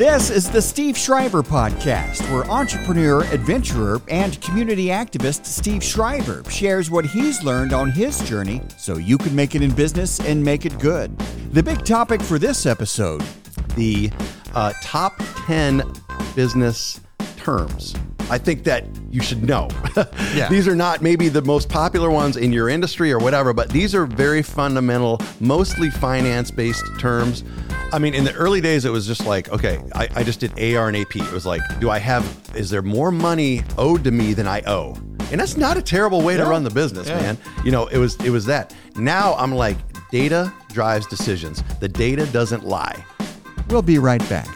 This is the Steve Shriver Podcast, where entrepreneur, adventurer, and community activist Steve Shriver shares what he's learned on his journey so you can make it in business and make it good. The big topic for this episode the uh, top 10 business terms. I think that you should know. Yeah. these are not maybe the most popular ones in your industry or whatever, but these are very fundamental, mostly finance based terms. I mean, in the early days, it was just like, okay, I, I just did AR and AP. It was like, do I have, is there more money owed to me than I owe? And that's not a terrible way to run the business, Yeah. man. You know, it was it was that. Now I'm like, data drives decisions. The data doesn't lie. We'll be right back.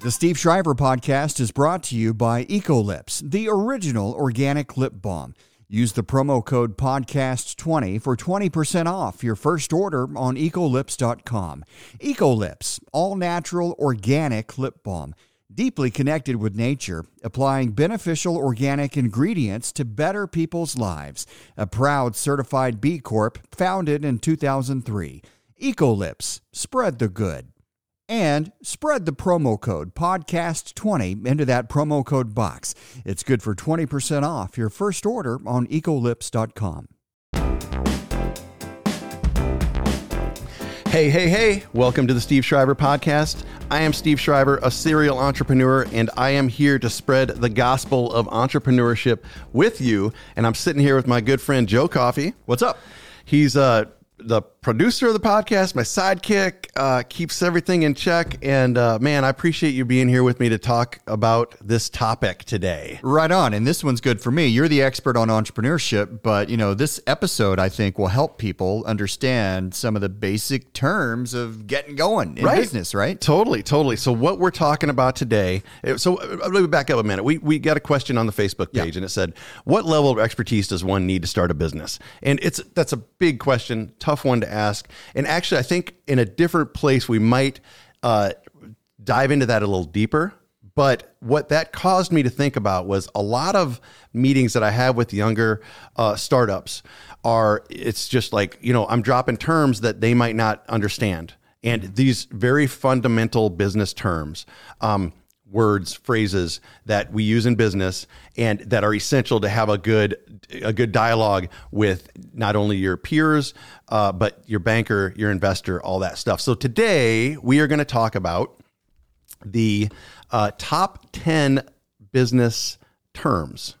The Steve Shriver podcast is brought to you by Ecolips, the original organic lip balm. Use the promo code podcast20 for 20% off your first order on ecolips.com. Ecolips, all natural organic lip balm, deeply connected with nature, applying beneficial organic ingredients to better people's lives. A proud certified B Corp founded in 2003. Ecolips, spread the good. And spread the promo code podcast20 into that promo code box. It's good for 20% off your first order on ecolips.com. Hey, hey, hey, welcome to the Steve Shriver podcast. I am Steve Shriver, a serial entrepreneur, and I am here to spread the gospel of entrepreneurship with you. And I'm sitting here with my good friend Joe Coffee. What's up? He's uh, the producer of the podcast, my sidekick, uh, keeps everything in check. And uh, man, I appreciate you being here with me to talk about this topic today. Right on. And this one's good for me. You're the expert on entrepreneurship, but you know, this episode I think will help people understand some of the basic terms of getting going in Right. business, right? Totally, totally. So what we're talking about today. So uh, let me back up a minute. We we got a question on the Facebook Yeah. page, and it said, "What level of expertise does one need to start a business?" And it's that's a big question, tough one to ask. And actually, I think in a different place we might uh, dive into that a little deeper. But what that caused me to think about was a lot of meetings that I have with younger uh, startups are it's just like you know I'm dropping terms that they might not understand, and these very fundamental business terms. Um, words phrases that we use in business and that are essential to have a good a good dialogue with not only your peers uh, but your banker your investor all that stuff so today we are going to talk about the uh, top 10 business terms.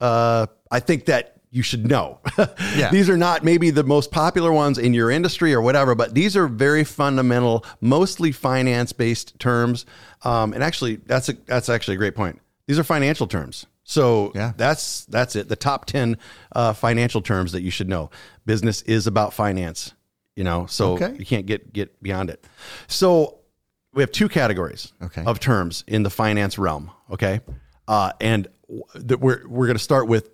Uh, I think that you should know. Yeah. these are not maybe the most popular ones in your industry or whatever, but these are very fundamental, mostly finance based terms. Um, and actually, that's a, that's actually a great point. These are financial terms. So Yeah. that's that's it. The top ten uh, financial terms that you should know. Business is about finance. You know, so Okay. you can't get get beyond it. So we have two categories Okay. of terms in the finance realm. Okay, uh, and that we're we're going to start with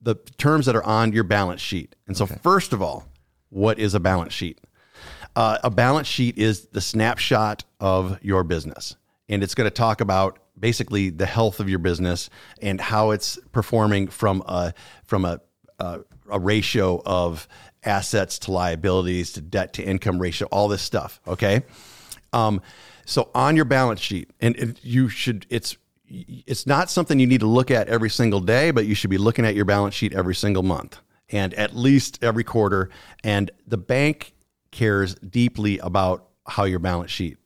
the terms that are on your balance sheet. And so, first of all, what is a balance sheet? Uh, a balance sheet is the snapshot of your business, and it's going to talk about basically the health of your business and how it's performing from a from a a, a ratio of assets to liabilities to debt to income ratio, all this stuff. Okay, um, so on your balance sheet, and it, you should it's it's not something you need to look at every single day, but you should be looking at your balance sheet every single month and at least every quarter. And the bank cares deeply about how your balance sheet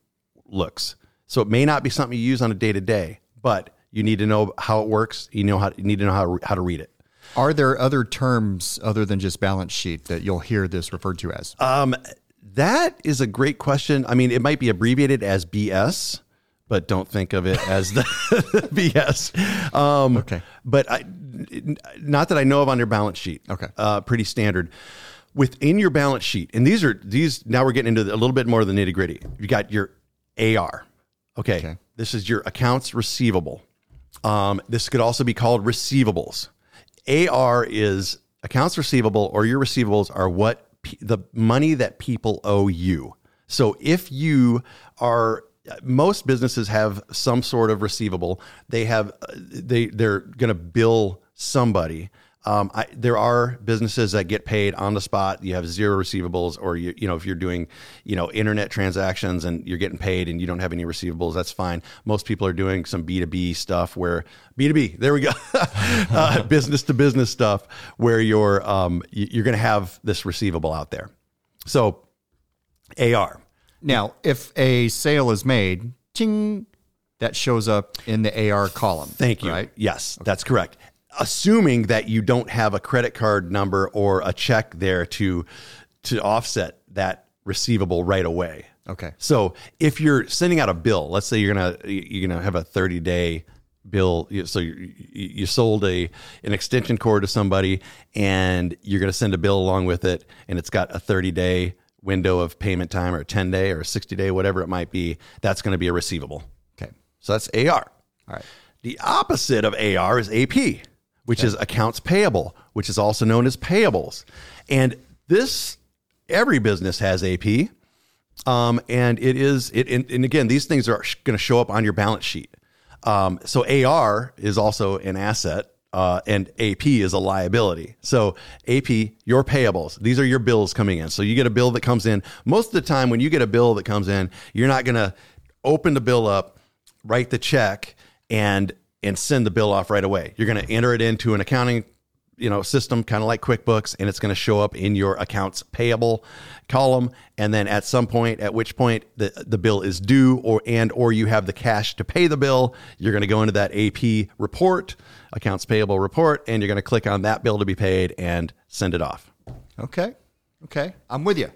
looks. So it may not be something you use on a day to day, but you need to know how it works. You know how you need to know how to, how to read it. Are there other terms other than just balance sheet that you'll hear this referred to as? Um, that is a great question. I mean, it might be abbreviated as BS, but don't think of it as the BS. Um, Okay. But I, not that I know of on your balance sheet. Okay. Uh, pretty standard. Within your balance sheet, and these are these. Now we're getting into a little bit more of the nitty gritty. You got your AR. Okay. Okay. This is your accounts receivable. Um, this could also be called receivables. AR is accounts receivable or your receivables are what pe- the money that people owe you. So if you are most businesses have some sort of receivable. They have they they're going to bill somebody Um, I, there are businesses that get paid on the spot. You have zero receivables, or you, you know, if you're doing, you know, internet transactions and you're getting paid and you don't have any receivables, that's fine. Most people are doing some B2B stuff where B2B, there we go, uh, business to business stuff where you're, um, you're going to have this receivable out there. So AR. Now, if a sale is made, ching, that shows up in the AR column. Thank you. Right? Yes, okay. that's correct. Assuming that you don't have a credit card number or a check there to to offset that receivable right away. Okay. So if you're sending out a bill, let's say you're gonna you're gonna have a 30 day bill. So you, you sold a an extension cord to somebody, and you're gonna send a bill along with it, and it's got a 30 day window of payment time or a 10 day or a 60 day, whatever it might be. That's going to be a receivable. Okay. So that's AR. All right. The opposite of AR is AP, which okay. is accounts payable, which is also known as payables. And this, every business has AP. Um, and it is, it, and, and again, these things are going to show up on your balance sheet. Um, so AR is also an asset uh, and AP is a liability. So AP, your payables, these are your bills coming in. So you get a bill that comes in. Most of the time, when you get a bill that comes in, you're not going to open the bill up, write the check, and and send the bill off right away. You're going to enter it into an accounting you know system kind of like quickbooks and it's going to show up in your accounts payable column and then at some point at which point the, the bill is due or and or you have the cash to pay the bill you're going to go into that ap report accounts payable report and you're going to click on that bill to be paid and send it off okay okay i'm with you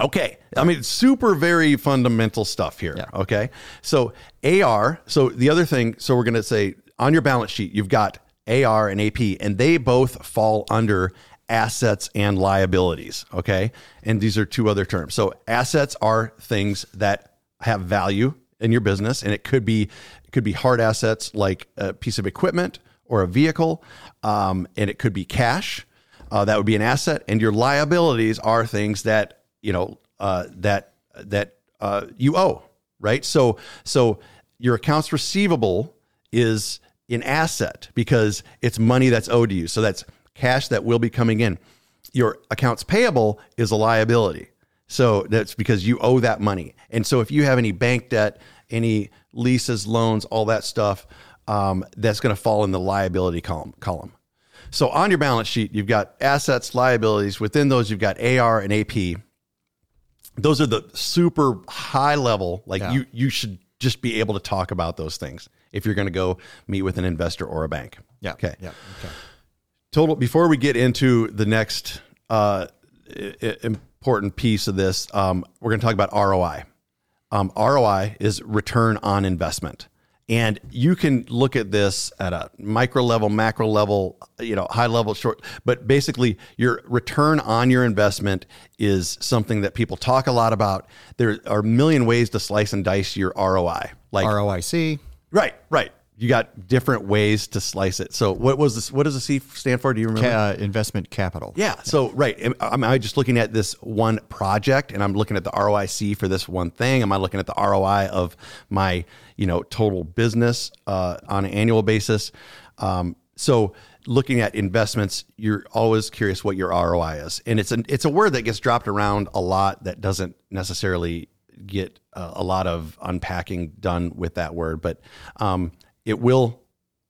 Okay. I mean, super, very fundamental stuff here. Yeah. Okay. So, AR, so the other thing, so we're going to say on your balance sheet, you've got AR and AP, and they both fall under assets and liabilities. Okay. And these are two other terms. So assets are things that have value in your business, and it could be it could be hard assets like a piece of equipment or a vehicle, um, and it could be cash. Uh, that would be an asset, and your liabilities are things that you know uh, that that uh, you owe, right? So so your accounts receivable is an asset because it's money that's owed to you. So that's cash that will be coming in. Your accounts payable is a liability. So that's because you owe that money. And so if you have any bank debt, any leases, loans, all that stuff, um, that's going to fall in the liability column. column. So on your balance sheet, you've got assets, liabilities. Within those, you've got AR and AP. Those are the super high level. Like yeah. you, you should just be able to talk about those things if you're going to go meet with an investor or a bank. Yeah. Okay. Yeah. Okay. Total. Before we get into the next uh, important piece of this, um, we're going to talk about ROI. Um, ROI is return on investment. And you can look at this at a micro level, macro level, you know, high level, short, but basically your return on your investment is something that people talk a lot about. There are a million ways to slice and dice your ROI. Like ROIC. Right, right. You got different ways to slice it. So what was this? What does the C stand for? Do you remember? Ca- uh, investment capital. Yeah. So right. Am, am I just looking at this one project and I'm looking at the ROIC for this one thing? Am I looking at the ROI of my you know total business uh, on an annual basis? Um, so looking at investments, you're always curious what your ROI is, and it's an it's a word that gets dropped around a lot that doesn't necessarily get a, a lot of unpacking done with that word, but um, it will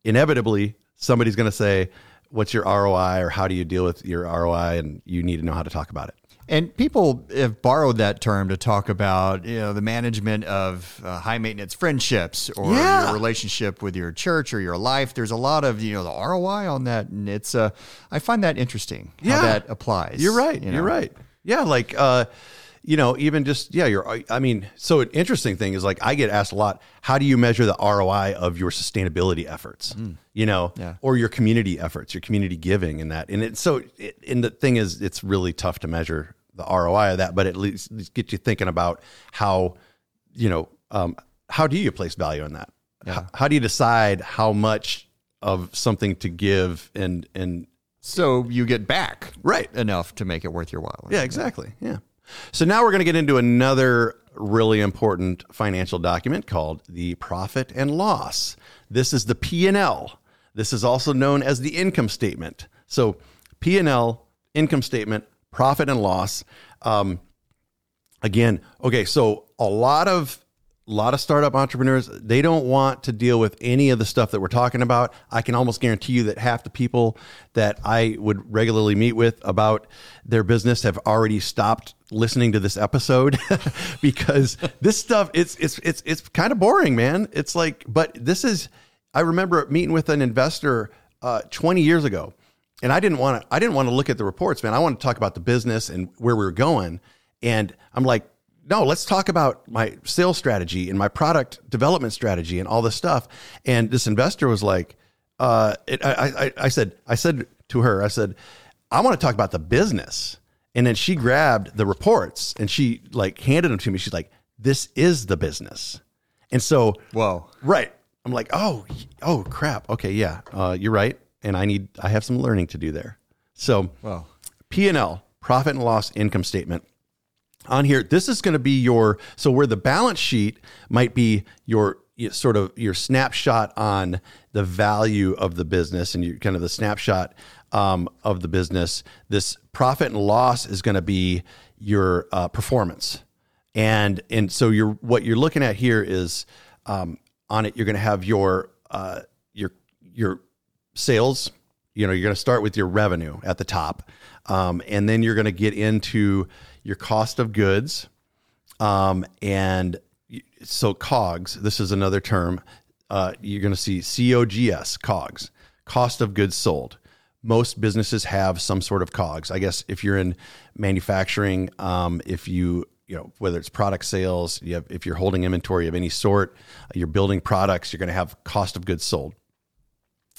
inevitably somebody's going to say, "What's your ROI?" or "How do you deal with your ROI?" and you need to know how to talk about it. And people have borrowed that term to talk about you know the management of uh, high maintenance friendships or yeah. your relationship with your church or your life. There's a lot of you know the ROI on that, and it's uh, I find that interesting yeah. how that applies. You're right. You are right. Yeah, like uh, you know, even just yeah, you're. I mean, so an interesting thing is like I get asked a lot. How do you measure the ROI of your sustainability efforts? Mm. You know, yeah. or your community efforts, your community giving, and that. And it's so. It, and the thing is, it's really tough to measure the ROI of that, but at least, get you thinking about how, you know, um, how do you place value in that? Yeah. How, how do you decide how much of something to give and and so you get back right enough to make it worth your while. Yeah, exactly. Yeah. So now we're going to get into another really important financial document called the profit and loss. This is the P&L. This is also known as the income statement. So P and L, income statement, profit and loss. Um, again, okay, so a lot of a lot of startup entrepreneurs they don't want to deal with any of the stuff that we're talking about. I can almost guarantee you that half the people that i would regularly meet with about their business have already stopped listening to this episode because this stuff it's it's it's it's kind of boring man. It's like but this is i remember meeting with an investor uh, 20 years ago and i didn't want to i didn't want to look at the reports man. I want to talk about the business and where we were going. And i'm like no, let's talk about my sales strategy and my product development strategy and all this stuff. And this investor was like, uh, it, I, I, I said, I said to her, I said, I want to talk about the business. And then she grabbed the reports and she like handed them to me. She's like, this is the business. And so, whoa, right. I'm like, oh, oh crap. Okay. Yeah. Uh, you're right. And I need, I have some learning to do there. So, wow. P and L, profit and loss income statement on here this is going to be your so where the balance sheet might be your sort of your snapshot on the value of the business and you kind of the snapshot um, of the business this profit and loss is going to be your uh, performance. And and so you're what you're looking at here is um, on it you're going to have your uh, your your sales you know you're going to start with your revenue at the top um, and then you're going to get into your cost of goods, um, and so COGS. This is another term. Uh, you're going to see COGS, COGS, cost of goods sold. Most businesses have some sort of COGS. I guess if you're in manufacturing, um, if you you know whether it's product sales, you have, if you're holding inventory of any sort, you're building products, you're going to have cost of goods sold.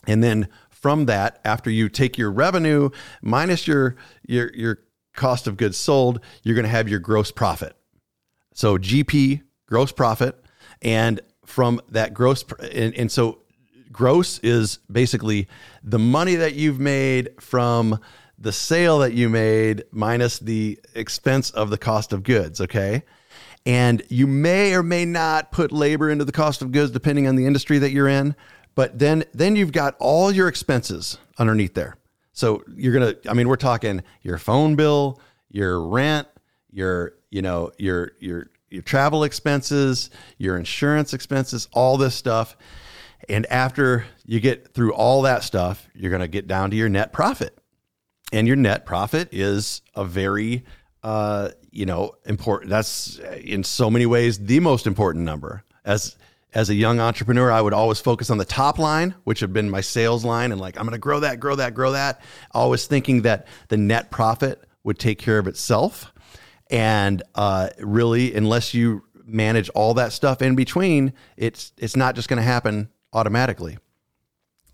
And then from that, after you take your revenue minus your your your cost of goods sold, you're going to have your gross profit. So GP, gross profit, and from that gross, and, and so gross is basically the money that you've made from the sale that you made minus the expense of the cost of goods. Okay. And you may or may not put labor into the cost of goods depending on the industry that you're in. But then, then you've got all your expenses underneath there. So you're gonna, I mean, we're talking your phone bill, your rent, your, you know, your your your travel expenses, your insurance expenses, all this stuff. And after you get through all that stuff, you're gonna get down to your net profit. And your net profit is a very uh, you know, important that's in so many ways the most important number. As as a young entrepreneur, I would always focus on the top line, which had been my sales line, and like, I'm going to grow that, grow that, grow that. Always thinking that the net profit would take care of itself. And uh, really, unless you manage all that stuff in between, it's it's not just going to happen automatically.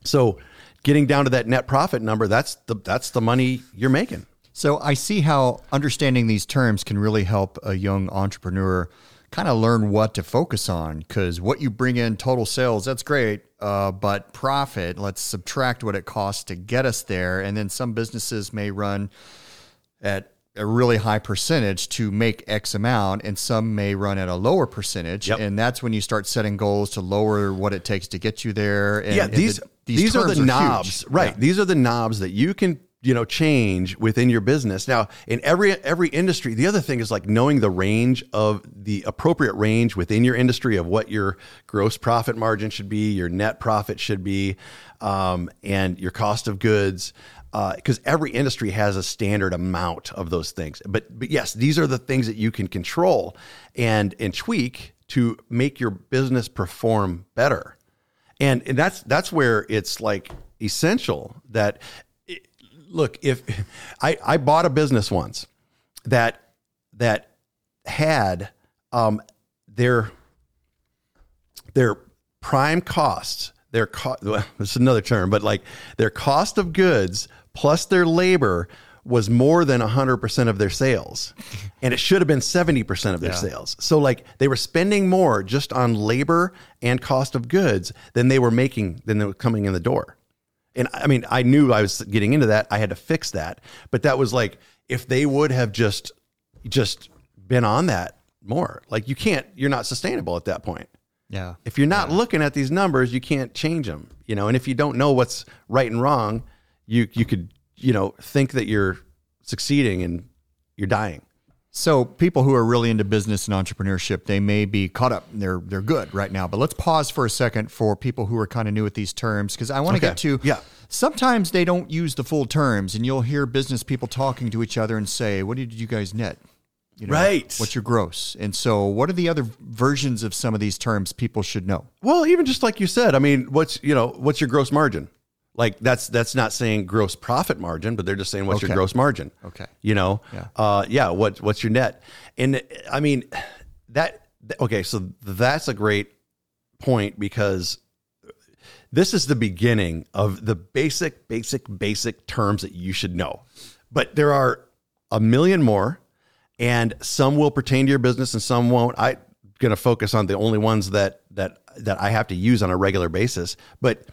So, getting down to that net profit number, that's the that's the money you're making. So I see how understanding these terms can really help a young entrepreneur kind of learn what to focus on because what you bring in total sales that's great uh, but profit let's subtract what it costs to get us there and then some businesses may run at a really high percentage to make x amount and some may run at a lower percentage yep. and that's when you start setting goals to lower what it takes to get you there and, yeah these, the, these, these are the are knobs huge. right yeah. these are the knobs that you can you know change within your business. Now in every every industry the other thing is like knowing the range of the appropriate range within your industry of what your gross profit margin should be your net profit should be um, and your cost of goods because uh, every industry has a standard amount of those things. But but yes these are the things that you can control and and tweak to make your business perform better. And, and that's that's where it's like essential that look, if I, I bought a business once that that had um, their their prime costs, their cost. Well, is another term, but like their cost of goods plus their labor was more than 100% of their sales and it should have been 70% of their yeah. sales so like they were spending more just on labor and cost of goods than they were making than they were coming in the door and I mean, I knew I was getting into that. I had to fix that. But that was like, if they would have just, just been on that more, like you can't, you're not sustainable at that point. Yeah. If you're not yeah. looking at these numbers, you can't change them, you know, and if you don't know what's right and wrong, you, you could, you know, think that you're succeeding and you're dying. So people who are really into business and entrepreneurship, they may be caught up. They're they're good right now. But let's pause for a second for people who are kind of new at these terms because I want to Okay. get to Yeah. Sometimes they don't use the full terms, and you'll hear business people talking to each other and say, "What did you guys net?" You know, Right. What's your gross? And so, what are the other versions of some of these terms people should know? Well, even just like you said, I mean, what's you know, what's your gross margin? Like that's that's not saying gross profit margin, but they're just saying what's Okay. your gross margin. Okay. You know, Yeah. uh, yeah. What what's your net? And I mean, that okay. So that's a great point because this is the beginning of the basic, basic, basic terms that you should know. But there are a million more, and some will pertain to your business and some won't. I'm going to focus on the only ones that that that I have to use on a regular basis. But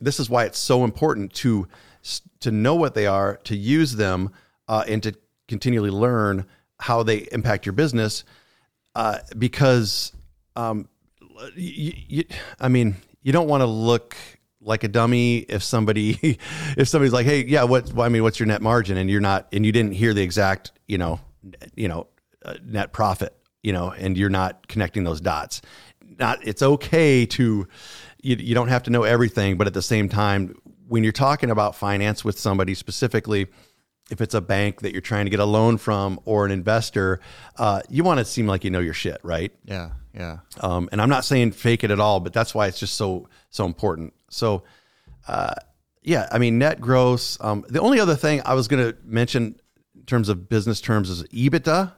this is why it's so important to to know what they are, to use them, uh, and to continually learn how they impact your business. Uh, because, um, I mean, you don't want to look like a dummy if somebody if somebody's like, hey, yeah, what? well, I mean, what's your net margin? And you're not, and you didn't hear the exact, you know, you know, uh, net profit, you know, and you're not connecting those dots. Not, it's okay to, you, you don't have to know everything, but at the same time, when you're talking about finance with somebody specifically, if it's a bank that you're trying to get a loan from or an investor, uh, you want to seem like you know your shit, right? Yeah, yeah. Um, and I'm not saying fake it at all, but that's why it's just so so important. So, uh, yeah, I mean net gross. Um, the only other thing I was going to mention in terms of business terms is EBITDA,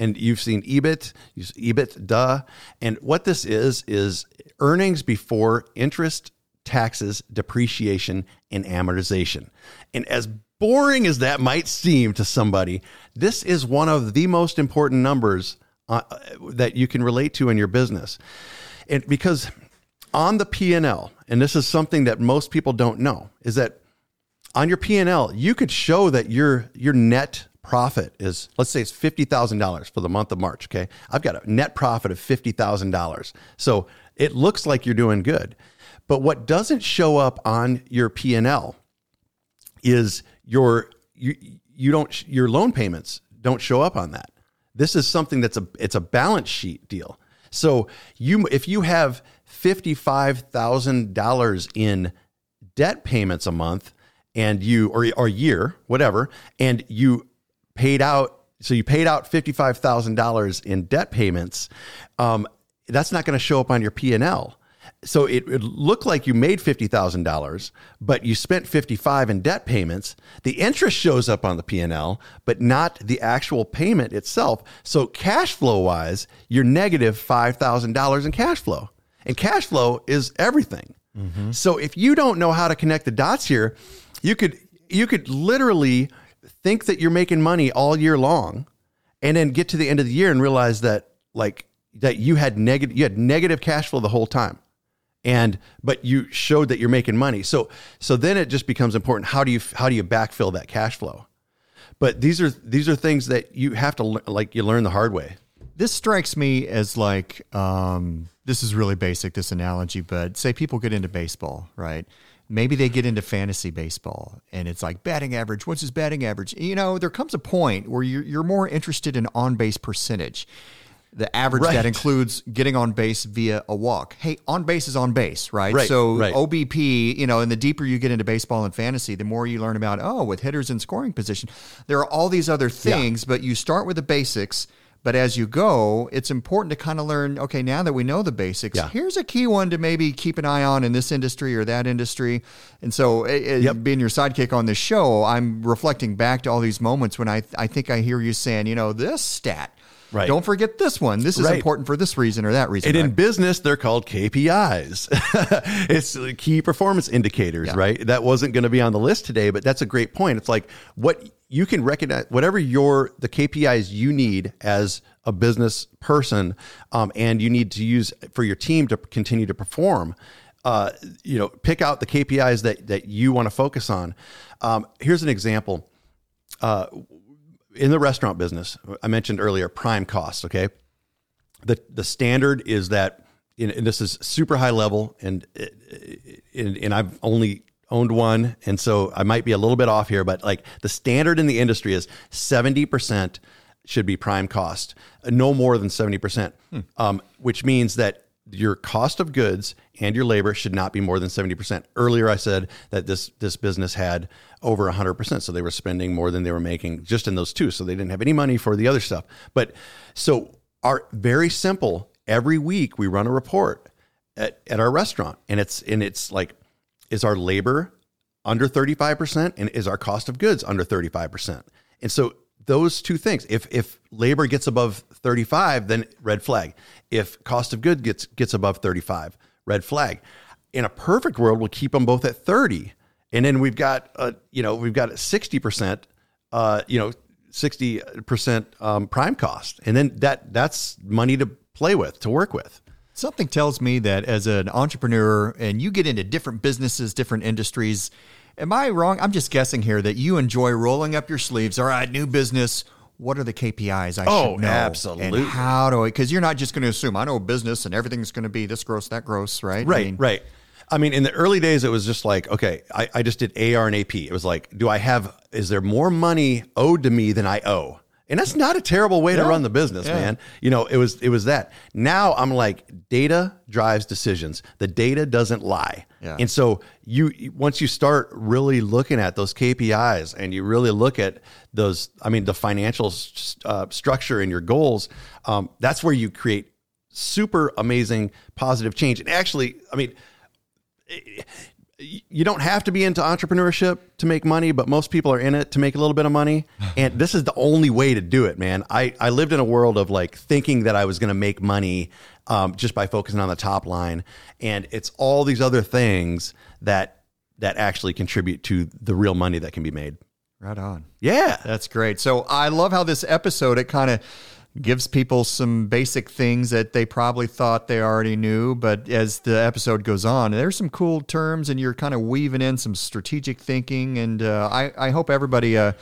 and you've seen EBIT, you EBITDA, and what this is is earnings before interest, taxes, depreciation, and amortization. And as boring as that might seem to somebody, this is one of the most important numbers uh, that you can relate to in your business. And because on the P&L, and this is something that most people don't know, is that on your P&L, you could show that your your net profit is let's say it's $50,000 for the month of March, okay? I've got a net profit of $50,000. So it looks like you're doing good. But what doesn't show up on your P&L is your you you don't your loan payments don't show up on that. This is something that's a it's a balance sheet deal. So you if you have fifty five thousand dollars in debt payments a month and you or a year whatever and you paid out so you paid out fifty five thousand dollars in debt payments, um, that's not going to show up on your P and L. So it would look like you made fifty thousand dollars, but you spent fifty five in debt payments. The interest shows up on the P and L, but not the actual payment itself. So cash flow wise, you're negative five thousand dollars in cash flow, and cash flow is everything. So if you don't know how to connect the dots here, you could you could literally think that you're making money all year long, and then get to the end of the year and realize that like that you had negative you had negative cash flow the whole time. And but you showed that you're making money. So so then it just becomes important. How do you how do you backfill that cash flow? But these are these are things that you have to like you learn the hard way. This strikes me as like um, this is really basic this analogy, but say people get into baseball, right? Maybe they get into fantasy baseball, and it's like batting average. What's his batting average? You know, there comes a point where you're you're more interested in on base percentage. The average Right. that includes getting on base via a walk. Hey, on base is on base, right? Right, So right. OBP, you know, and the deeper you get into baseball and fantasy, the more you learn about, oh, with hitters in scoring position, there are all these other things, but you start with the basics. But as you go, it's important to kind of learn, okay, now that we know the basics, Yeah. here's a key one to maybe keep an eye on in this industry or that industry. And so, eh, eh, being your sidekick on this show, I'm reflecting back to all these moments when I, I think I hear you saying, you know, this stat. Right. Don't forget this one. This is Right. important for this reason or that reason. and in business they're called kpis it's key performance indicators Yeah. right that wasn't going to be on the list today but that's a great point it's like what you can recognize whatever your the kpis you need as a business person um, and you need to use for your team to continue to perform uh, you know pick out the kpis that that you want to focus on. Um, here's an example. Uh, in the restaurant business i mentioned earlier prime costs okay? The the standard is that and this is super high level and and, and I've only owned one, and so I might be a little bit off here, but like the standard in the industry is seventy percent should be prime cost, no more than seventy percent, hmm. um, which means that your cost of goods and your labor should not be more than 70%. Earlier I said that this this business had over 100%, so they were spending more than they were making just in those two, so they didn't have any money for the other stuff. But so our very simple every week we run a report at, at our restaurant and it's and it's like is our labor under 35% and is our cost of goods under 35%. And so those two things. If if labor gets above 35, then red flag. If cost of good gets gets above 35, red flag. In a perfect world, we'll keep them both at 30. And then we've got a, you know, we've got 60%, uh, you know, 60% um, prime cost. And then that that's money to play with, to work with. Something tells me that as an entrepreneur and you get into different businesses, different industries, Am I wrong? I'm just guessing here that you enjoy rolling up your sleeves. All right, new business. What are the KPIs I oh, should know? absolutely. And how do I? Because you're not just going to assume I know business and everything's going to be this gross, that gross, right? Right, I mean, right. I mean, in the early days, it was just like, okay, I, I just did AR and AP. It was like, do I have? Is there more money owed to me than I owe? And that's not a terrible way yeah. to run the business, yeah. man. You know, it was it was that. Now I'm like data drives decisions. The data doesn't lie. Yeah. And so you once you start really looking at those KPIs and you really look at those I mean the financial uh, structure and your goals, um, that's where you create super amazing positive change. And actually, I mean you don't have to be into entrepreneurship to make money, but most people are in it to make a little bit of money. And this is the only way to do it, man. I, I lived in a world of like thinking that I was going to make money um, just by focusing on the top line. And it's all these other things that that actually contribute to the real money that can be made. Right on. Yeah. That's great. So I love how this episode, it kind of gives people some basic things that they probably thought they already knew. But as the episode goes on, there's some cool terms, and you're kind of weaving in some strategic thinking. And uh, I, I hope everybody uh,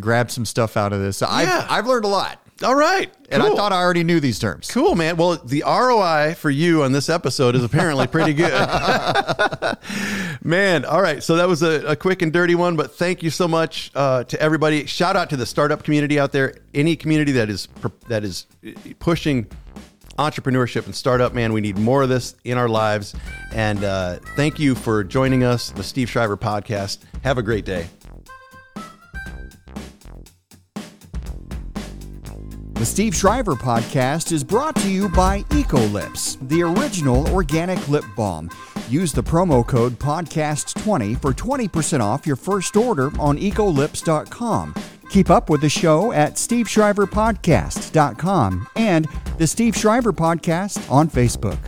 grabs some stuff out of this. I've, yeah. I've learned a lot. All right. And I thought I already knew these terms. Cool, man. Well, the ROI for you on this episode is apparently pretty good. man, all right. So that was a, a, quick and dirty one, but thank you so much uh, to everybody. Shout out to the startup community out there. Any community that is that is pushing entrepreneurship and startup, man. We need more of this in our lives. And uh, thank you for joining us, the Steve Shriver podcast. Have a great day. The Steve Shriver podcast is brought to you by Ecolips, the original organic lip balm. Use the promo code PODCAST20 for 20% off your first order on ecolips.com. Keep up with the show at steveshriverpodcast.com and the Steve Shriver Podcast on Facebook.